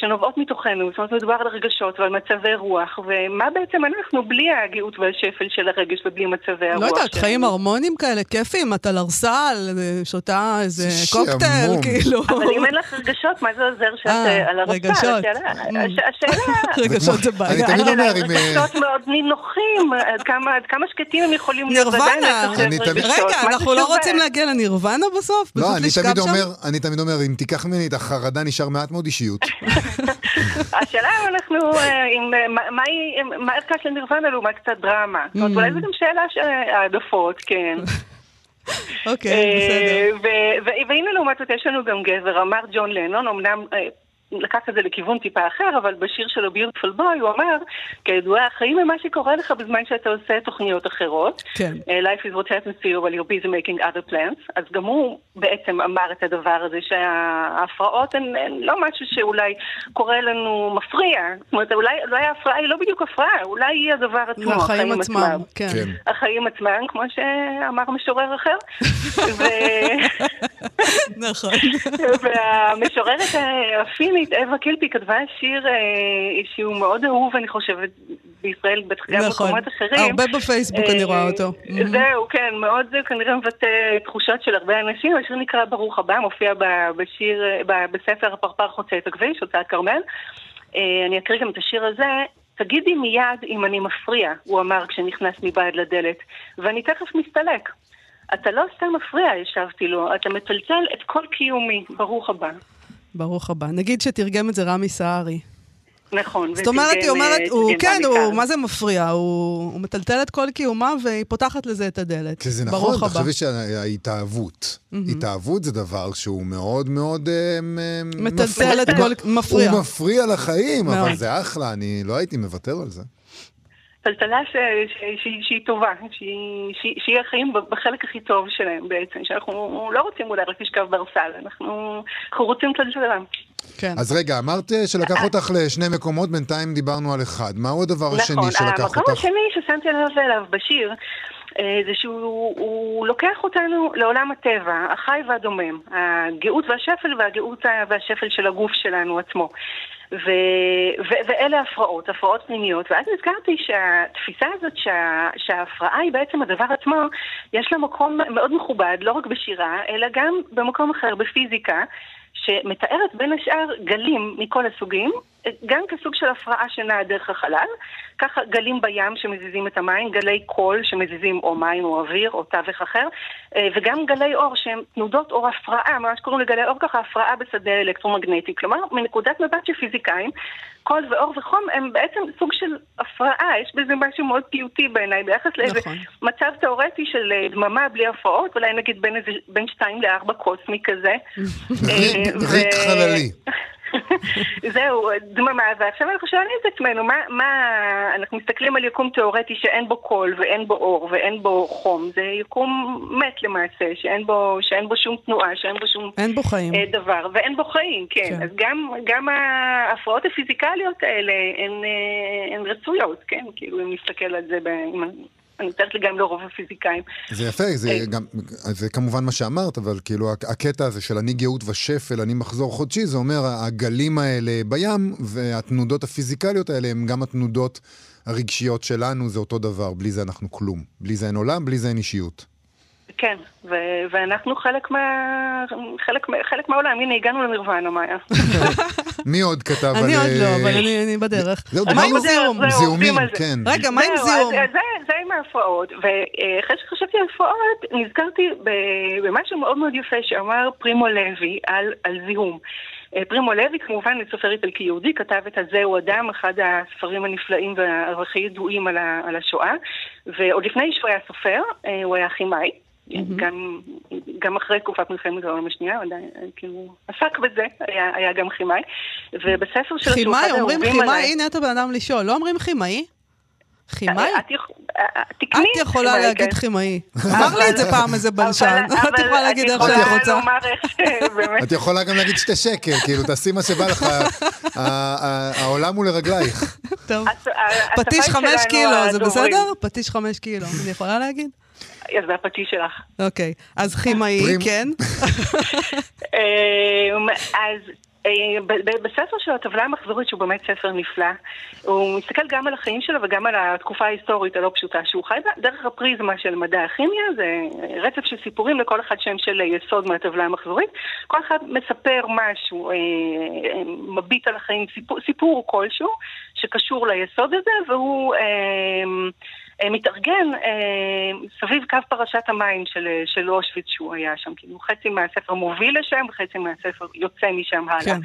שנובעות מתוכנו, זאת אומרת מדובר על רגשות ועל מצבי רוח, ומה בעצם אנחנו בלי הגאות והשפל של הרגש ובלי מצבי הרוח לא יודעת? חיים הרמוניים כאלה, כיפים, אתה לרסל, שותה איזה זה קוקטייל. כאילו. אבל אם אין לך רגשות, מה זה עוזר שאת אה, אה, על הרצפה? רגשות. השאלה, Mm. רגשות זה אני בעיה. תמיד אומר, אם, אה, רגשות מאוד נינוחים, עד כמה- שקטים הם יכולים להיות, נירוונה. אני. רגע, אנחנו לא? רוצים להגיע לנירוונה בסוף? לא, אני אני תמיד אומר, אם תיקח ממני את החרדה, נשאר מעט מאוד אישיות. השאלה אם אנחנו, אה, אה, מה- ערכה של נירוונה לעומת קצת דרמה. זאת אומרת, Mm. אולי זו גם שאלה של העדפות, כן. אוקיי, אה, בסדר. והנה לעומת זאת יש לנו גם גבר, אמר ג'ון לנון, אמנם לקח את זה לכיוון טיפה אחר, אבל בשיר שלו ביוטיפול בוי הוא אמר, כידוע, החיים הם מה שקורה לך בזמן שאתה עושה תוכניות אחרות. כן. אה, Life is what happens to you while you're busy making other plans. אז גם הוא בעצם אמר את הדבר הזה, שההפרעות הן, הן לא משהו שאולי קורה לנו מפריע. זאת אומרת, אולי, אולי ההפרעה היא לא בדיוק הפרעה, אולי היא הדבר עצמו, זה החיים עצמם, כן. כן. החיים עצמם, כמו שאמר משורר אחר. ו- נכון. והמשוררת אה, הפינית, אווה קילפי, כתבה שיר אה, שהוא מאוד אהוב, אני חושבת, בישראל, בטח גם נכון. במקומות אחרים. הרבה בפייסבוק אני רואה אה, אותו. זהו, כן, מאוד זה כנראה מבטא תחושות של הרבה אנשים. השיר נקרא ברוך הבא, מופיע בשיר, אה, בספר הפרפר חוצה את הכביש, הוצאת כרמל. אה, אני אקריא גם את השיר הזה. תגידי מיד אם אני מפריע, הוא אמר כשנכנס מבעד לדלת, ואני תכף מסתלק. אתה לא סתם מפריע, השבתי לו, אתה מצלצל את כל קיומי, ברוך הבא. ברוך הבא. נגיד שתרגם את זה רמי סהרי. נכון. זאת אומרת, היא אומרת, אה, הוא, כן, הוא. מה זה מפריע? הוא הוא מטלטל את כל קיומה והיא פותחת לזה את הדלת. שזה נכון, ברוך הבא. תחשבי שההתאהבות, התאהבות זה דבר שהוא מאוד מאוד אה, מ- מטלטל את. כל- מפריע. הוא מפריע לחיים, אבל. זה אחלה, אני לא הייתי מוותר על זה. טלטלה ש- ש- שהיא- שהיא טובה, שהיא- החיים בחלק הכי טוב שלהם בעצם, שאנחנו לא רוצים אולי רק לשכב בארסל, אנחנו אנחנו רוצים טלטלה. כן. אז רגע, אמרת אה, שלקח אותך לשני מקומות, בינתיים דיברנו על אחד. מהו הדבר השני נכון, שלקח המקום אותך? השני ששמתי לב אליו בשיר, אה, זה שהוא הוא לוקח אותנו לעולם הטבע, החי והדומם, הגאות והשפל והגאות והשפל של הגוף שלנו עצמו. ו, ו, ואלה הפרעות, הפרעות פנימיות. ואז נזכרתי שהתפיסה הזאת שה, שההפרעה היא בעצם הדבר עצמו, יש לה מקום מאוד מכובד, לא רק בשירה, אלא גם במקום אחר, בפיזיקה. שמתארת בין השאר גלים מכל הסוגים, גם כסוג של הפרעה שנעה דרך החלל, ככה גלים בים שמזיזים את המים, גלי קול שמזיזים או מים או אוויר או תווך אחר, אה, וגם גלי אור שהם תנודות או הפרעה, מה שקוראים לגלי אור ככה, הפרעה בשדה אלקטרומגנטי. כלומר, מנקודת מבט של פיזיקאים, קול ואור וחום הם בעצם סוג של הפרעה, יש בזה משהו מאוד פיוטי בעיניי, ביחס לאיזה נכון. מצב תיאורטי של אה, דממה בלי הפרעות, אולי נגיד בין, איזה, בין שתיים לארבע קוסמי כזה. ריק- אה, חללי. זהו, דממה, ועכשיו אנחנו שואלים את עצמנו, מה, מה, אנחנו מסתכלים על יקום תיאורטי שאין בו קול ואין בו אור ואין בו חום, זה יקום מת למעשה, שאין בו, שאין בו שום תנועה, שאין בו שום אין בו חיים. אה, דבר, ואין בו חיים, כן. כן. אז גם, גם ההפרעות הפיזיקליות האלה הן, אה, הן רצויות, כן? כאילו, אם נסתכל על זה, ב... אם- אני מתארת לי גם לרוב הפיזיקאים. זה יפה, זה אה. גם, זה כמובן מה שאמרת, אבל כאילו הק- הקטע הזה של אני גאות ושפל, אני מחזור חודשי, זה אומר הגלים האלה בים והתנודות הפיזיקליות האלה הם גם התנודות הרגשיות שלנו, זה אותו דבר, בלי זה אנחנו כלום. בלי זה אין עולם, בלי זה אין אישיות. כן, ו- ואנחנו חלק, מה... חלק, חלק מהעולם. הנה, הגענו לנירוונה, מאיה. מי עוד כתב על... אני עוד לא, אה, אבל אני אני בדרך. זהו, מה דיברנו עם זיהום? זיהומים. כן. רגע, מה עם זיהום? זה, זה עם ההפרעות, ואחרי שחשבתי על הפרעות, נזכרתי ב- במשהו מאוד מאוד יפה שאמר פרימו לוי על, על זיהום. אה, פרימו לוי, כמובן, סופר איטלקי יהודי, כתב את הזהו אדם, אחד הספרים הנפלאים והכי ידועים על השואה, ועוד לפני שהוא היה סופר, אה, הוא היה כימאי. גם, גם אחרי תקופת מלחמת העולם השנייה, הוא עדיין, אה, כאילו, עסק בזה, היה, היה גם כימאי. ובספר שלו, שהוא כימאי, אומרים כימאי, הנה אתה בן אדם לשאול, לא אומרים כימאי? כימאי? את אה, את יכולה להגיד כן. כימאי. אמר לי את זה פעם איזה בלשן. את יכולה להגיד איך שאת רוצה. את יכולה גם להגיד שתי שקל, כאילו, תעשי מה שבא לך, העולם הוא לרגלייך. טוב. פטיש חמש קילו, זה. בסדר? פטיש חמש קילו, אני יכולה להגיד? אז זה הפטיש שלך. אוקיי, אז כימאי, כן. אמ, אז אה, בספר של הטבלה המחזורית, שהוא באמת ספר נפלא, הוא מסתכל גם על החיים שלו וגם על התקופה ההיסטורית הלא פשוטה שהוא חי בה, דרך הפריזמה של מדע הכימיה, זה רצף של סיפורים לכל אחד שם של יסוד מהטבלה המחזורית. כל אחד מספר משהו, אה, אה, מביט על החיים, סיפור, סיפור כלשהו שקשור ליסוד הזה, והוא... אה, אה, מתארגן אה, סביב קו פרשת המים של, של אושוויץ שהוא היה שם. כאילו חצי מהספר מוביל לשם וחצי מהספר יוצא משם הלאה. כן.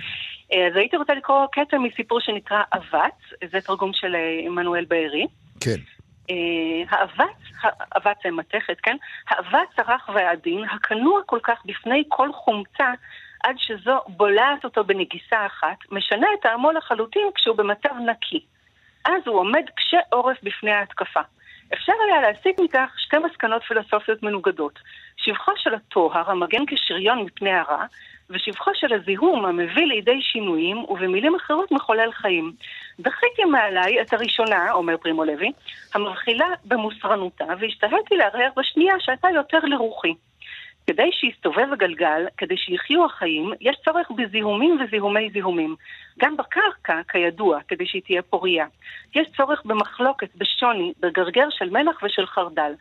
אה, אז הייתי רוצה לקרוא קטע מסיפור שנקרא אבץ, זה תרגום של אה, עמנואל בארי. כן. אה, האבץ, האבץ זה מתכת, כן? האבץ הרך והעדין, הכנוע כל כך בפני כל חומצה, עד שזו בולעת אותו בנגיסה אחת, משנה את טעמו לחלוטין כשהוא במצב נקי. אז הוא עומד קשה עורף בפני ההתקפה. אפשר היה להסיק מכך שתי מסקנות פילוסופיות מנוגדות. שבחו של הטוהר המגן כשריון מפני הרע, ושבחו של הזיהום המביא לידי שינויים, ובמילים אחרות מחולל חיים. דחיתי מעליי את הראשונה, אומר פרימו לוי, המבחילה במוסרנותה, והשתהיתי להרהר בשנייה שהייתה יותר לרוחי. כדי שיסתובב הגלגל, כדי שיחיו החיים, יש צורך בזיהומים וזיהומי זיהומים. גם בקרקע, כידוע, כדי שהיא תהיה פוריה. יש צורך במחלוקת, בשוני, בגרגר של מלח ושל חרדל.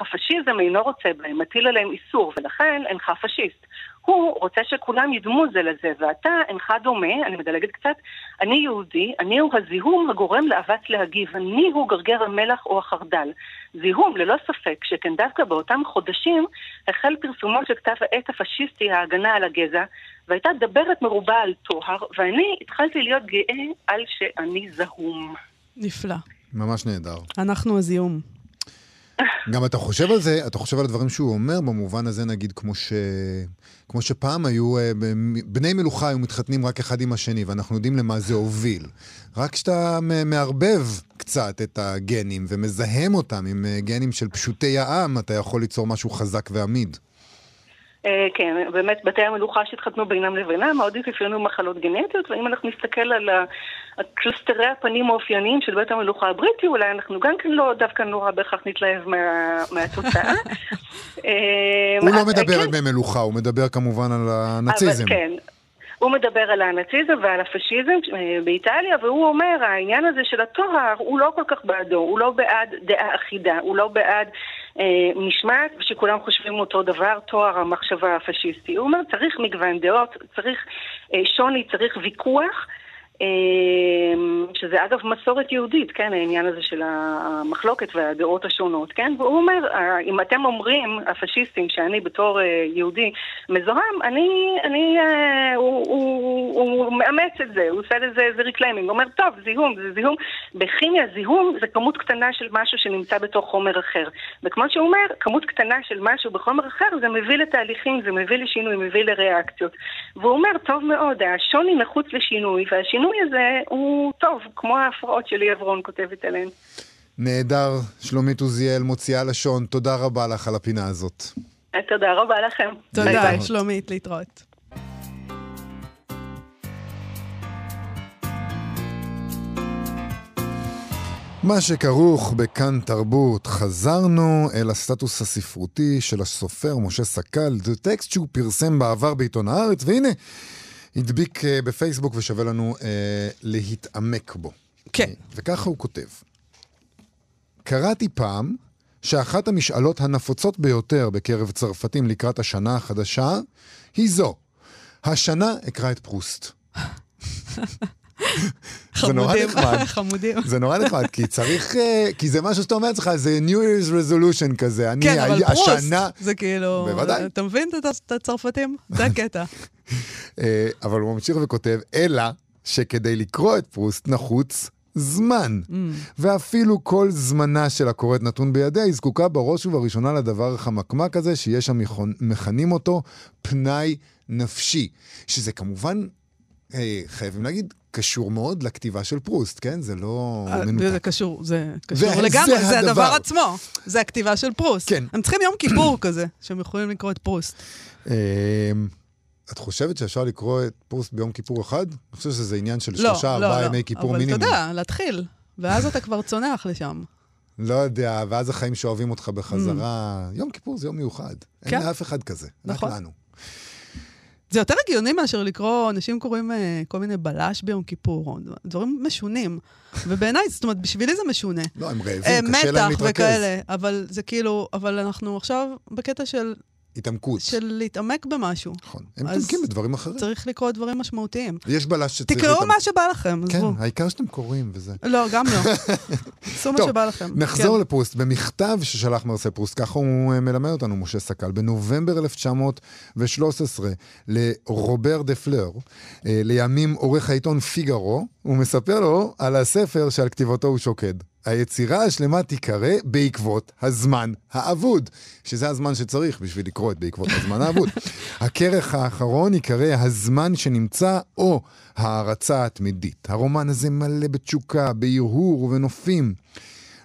הפשיזם אינו רוצה בהם, מטיל עליהם איסור, ולכן אינך פשיסט. הוא רוצה שכולם ידמו זה לזה, ואתה אינך דומה, אני מדלגת קצת, אני יהודי, אני הוא הזיהום הגורם לאבץ להגיב, אני הוא גרגר המלח או החרדל. זיהום, ללא ספק, שכן דווקא באותם חודשים החל פרסומו של כתב העת הפשיסטי ההגנה על הגזע, והייתה דברת מרובה על טוהר, ואני התחלתי להיות גאה על שאני זהום. נפלא. ממש נהדר. אנחנו הזיהום. גם אתה חושב על זה, אתה חושב על הדברים שהוא אומר, במובן הזה נגיד כמו, ש... כמו שפעם היו, אה, בני מלוכה היו מתחתנים רק אחד עם השני, ואנחנו יודעים למה זה הוביל. רק כשאתה מערבב קצת את הגנים ומזהם אותם עם אה, גנים של פשוטי העם, אתה יכול ליצור משהו חזק ועמיד. אה, כן, באמת בתי המלוכה שהתחתנו בינם לבינם מאוד התאפיינו מחלות גנטיות, ואם אנחנו נסתכל על הקלסטרי הפנים האופייניים של בית המלוכה הבריטי, אולי אנחנו גם כן לא דווקא נורא בהכרח נתלהב מה- מהתוצאה. אה, הוא לא אז, מדבר כן, על בני מלוכה, הוא מדבר כמובן על הנאציזם. כן. הוא מדבר על הנאציזם ועל הפשיזם אה, באיטליה, והוא אומר, העניין הזה של הטוהר, הוא לא כל כך בעדו, הוא לא בעד דעה אחידה, הוא לא בעד אה, משמעת, ושכולם חושבים אותו דבר, טוהר המחשבה הפשיסטי. הוא אומר, צריך מגוון דעות, צריך אה, שוני, צריך ויכוח. אה, שזה אגב מסורת יהודית, כן, העניין הזה של המחלוקת והדעות השונות, כן, והוא אומר, אה, אם אתם אומרים, הפשיסטים, שאני בתור אה, יהודי מזוהם, אני, אני, אה, הוא, הוא, הוא מאמץ את זה, הוא עושה לזה איזה reclaiming, הוא אומר, טוב, זיהום, זה זיהום, בכימיה זיהום זה כמות קטנה של משהו שנמצא בתוך חומר אחר, וכמו שהוא אומר, כמות קטנה של משהו בחומר אחר, זה מביא לתהליכים, זה מביא לשינוי, מביא לריאקציות, והוא אומר, טוב מאוד, השוני נחוץ לשינוי, והשינוי הזה הוא טוב, כמו ההפרעות שלי עברון כותבת עליהן. נהדר, שלומית עוזיאל, מוציאה לשון, תודה רבה לך על הפינה הזאת. תודה רבה לכם. תודה. שלומית, להתראות. מה שכרוך בכאן תרבות, חזרנו אל הסטטוס הספרותי של הסופר משה סקל. זה טקסט שהוא פרסם בעבר בעיתון הארץ, והנה, הדביק אה, בפייסבוק ושווה לנו אה, להתעמק בו. כן. וככה הוא כותב: קראתי פעם שאחת המשאלות הנפוצות ביותר בקרב צרפתים לקראת השנה החדשה היא זו. השנה אקרא את פרוסט. זה נורא נחמד. חמודים. זה נורא נחמד, כי צריך, אה, כי זה משהו שאתה אומר לעצמך, זה New Year's resolution כזה. אני כן, אבל פרוסט. זה כאילו... בוודאי. אתה מבין את הצרפתים? זה הקטע. אה, אבל הוא ממשיך וכותב, אלא שכדי לקרוא את פרוסט נחוץ זמן. Mm. ואפילו כל זמנה של הקוראת נתון בידיה, היא זקוקה בראש ובראשונה לדבר החמקמק הזה, שיש המכון- מכנים אותו פנאי נפשי. שזה כמובן, חייבים להגיד, קשור מאוד לכתיבה של פרוסט, כן? זה לא אה, זה מנותק. קשור, זה קשור לגמרי, זה הדבר. עצמו. זה הכתיבה של פרוסט. כן. הם צריכים יום כיפור כזה, שהם יכולים לקרוא את פרוסט. אה, את חושבת שאפשר לקרוא את פרוסט ביום כיפור אחד? אני חושב שזה עניין של לא, שלושה, לא, ארבעה לא. ימי כיפור אבל מינימום. אתה יודע, להתחיל. ואז אתה כבר צונח לשם. לא יודע, ואז החיים שאוהבים אותך בחזרה. יום כיפור זה יום מיוחד. כן. אין לאף אחד כזה, נכון. רק לנו. זה יותר הגיוני מאשר לקרוא, אנשים קוראים אה, כל מיני בלש ביום כיפור, דברים משונים. ובעיניי, זאת אומרת, בשבילי זה משונה. לא, הם אה, רעבים, קשה להם מתח להתרכז. וכאלה, אבל זה כאילו, אבל אנחנו עכשיו בקטע של, התעמקות. של להתעמק במשהו. נכון. הם מתעמקים בדברים אחרים. צריך לקרוא דברים משמעותיים. יש בלש שצריך... תקראו. מה שבא לכם, כן, עזבו. העיקר שאתם קוראים וזה. לא, גם לא. עשו מה שבא לכם. נחזור כן. לפרוסט. במכתב ששלח מרסל פרוסט, ככה הוא אה, מלמד אותנו, משה סקל, בנובמבר 1913, לרובר דה פלר, אה, לימים עורך העיתון פיגארו, הוא מספר לו על הספר שעל כתיבתו הוא שוקד. היצירה השלמה תיקרא בעקבות הזמן האבוד, שזה הזמן שצריך בשביל לקרוא את בעקבות הזמן האבוד. הכרך האחרון ייקרא הזמן שנמצא או הערצה התמידית. הרומן הזה מלא בתשוקה, בהרהור ובנופים.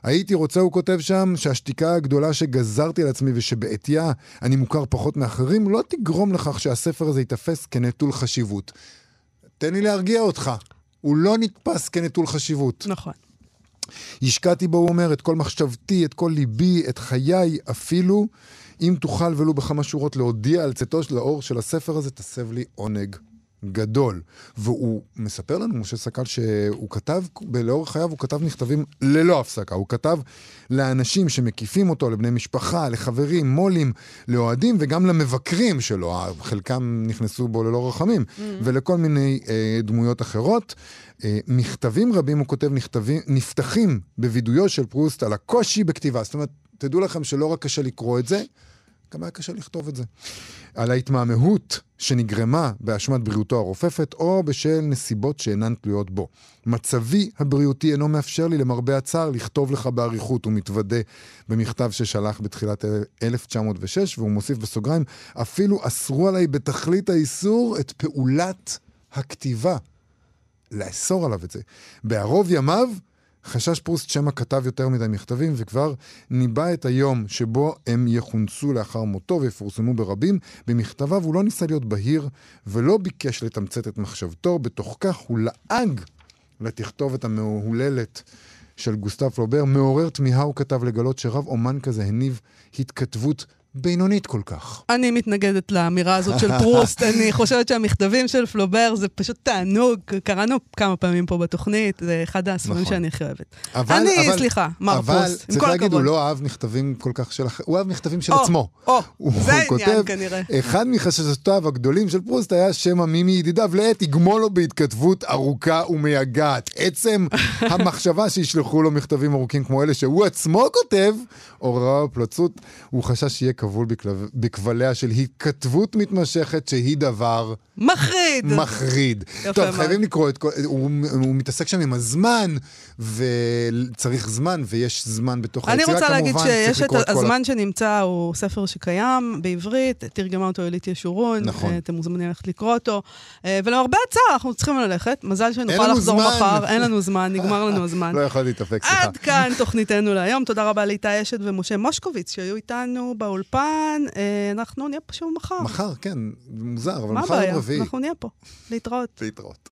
הייתי רוצה, הוא כותב שם, שהשתיקה הגדולה שגזרתי על עצמי ושבעטייה אני מוכר פחות מאחרים, לא תגרום לכך שהספר הזה ייתפס כנטול חשיבות. תן לי להרגיע אותך, הוא לא נתפס כנטול חשיבות. נכון. השקעתי בו, הוא אומר, את כל מחשבתי, את כל ליבי, את חיי, אפילו אם תוכל ולו בכמה שורות להודיע על צאתו של האור של הספר הזה, תסב לי עונג גדול. והוא מספר לנו, משה סקל, שהוא כתב, לאורך חייו הוא כתב מכתבים ללא הפסקה. הוא כתב לאנשים שמקיפים אותו, לבני משפחה, לחברים, מו"לים, לאוהדים וגם למבקרים שלו, חלקם נכנסו בו ללא רחמים, mm-hmm. ולכל מיני אה, דמויות אחרות. אה, מכתבים רבים, הוא כותב, נכתבים, נפתחים בווידויו של פרוסט על הקושי בכתיבה. זאת אומרת, תדעו לכם שלא רק קשה לקרוא את זה, גם היה קשה לכתוב את זה. על ההתמהמהות שנגרמה באשמת בריאותו הרופפת, או בשל נסיבות שאינן תלויות בו. מצבי הבריאותי אינו מאפשר לי, למרבה הצער, לכתוב לך באריכות, הוא מתוודה במכתב ששלח בתחילת 1906, והוא מוסיף בסוגריים, אפילו אסרו עליי בתכלית האיסור את פעולת הכתיבה. לאסור עליו את זה. בערוב ימיו חשש פרוסט שמא כתב יותר מדי מכתבים, וכבר ניבא את היום שבו הם יכונסו לאחר מותו ויפורסמו ברבים. במכתביו הוא לא ניסה להיות בהיר, ולא ביקש לתמצת את מחשבתו, בתוך כך הוא לעג לתכתובת המהוללת של גוסטב פלובר. מעורר תמיהה הוא כתב לגלות שרב אומן כזה הניב התכתבות בינונית כל כך. אני מתנגדת לאמירה הזאת של פרוסט, אני חושבת שהמכתבים של פלובר זה פשוט תענוג, קראנו כמה פעמים פה בתוכנית, זה אחד הספרים נכון. שאני הכי אוהבת. אבל, אני, אבל, סליחה, מר אבל פרוסט, עם צריך כל להגיד, הוא הכבוד. לא אהב מכתבים כל כך של אחרים, הוא אהב מכתבים של או, עצמו. או, הוא, זה העניין כותב, כנראה. אחד מחששותיו הגדולים של פרוסט היה שמא מי מידידיו לעת יגמול לו בהתכתבות ארוכה ומייגעת. עצם המחשבה שישלחו לו מכתבים ארוכים כמו אלה שהוא עצמו כותב, עוררה בפלצות, הוא חשש שיהיה כבול בכלב- בכבליה של התכתבות מתמשכת שהיא דבר מחריד. מחריד. יפה טוב. חייבים לקרוא את כל... הוא, הוא מתעסק שם עם הזמן, וצריך זמן, ויש זמן בתוך אני היצירה, רוצה להגיד כמובן, שיש את לקרוא כל הזמן שנמצא, הוא ספר שקיים בעברית, תרגמה אותו אלית ישורון, נכון. אה, אתם מוזמנים ללכת לקרוא אותו. אה, ולמרבה הצער, אנחנו צריכים ללכת, מזל שנוכל לחזור זמן. מחר, אין לנו זמן, נגמר לנו הזמן. לא יכול להתאפק, סליחה. עד כאן תוכניתנו להיום. תודה רבה לאיתי אשת ומשה מושקוביץ שהיו איתנו באולפן. אה, אנחנו נהיה פה שוב מחר. מחר, כן, מוזר, אבל מחר יום הבעיה? רביעי. אנחנו נהיה פה. להתראות. להתראות.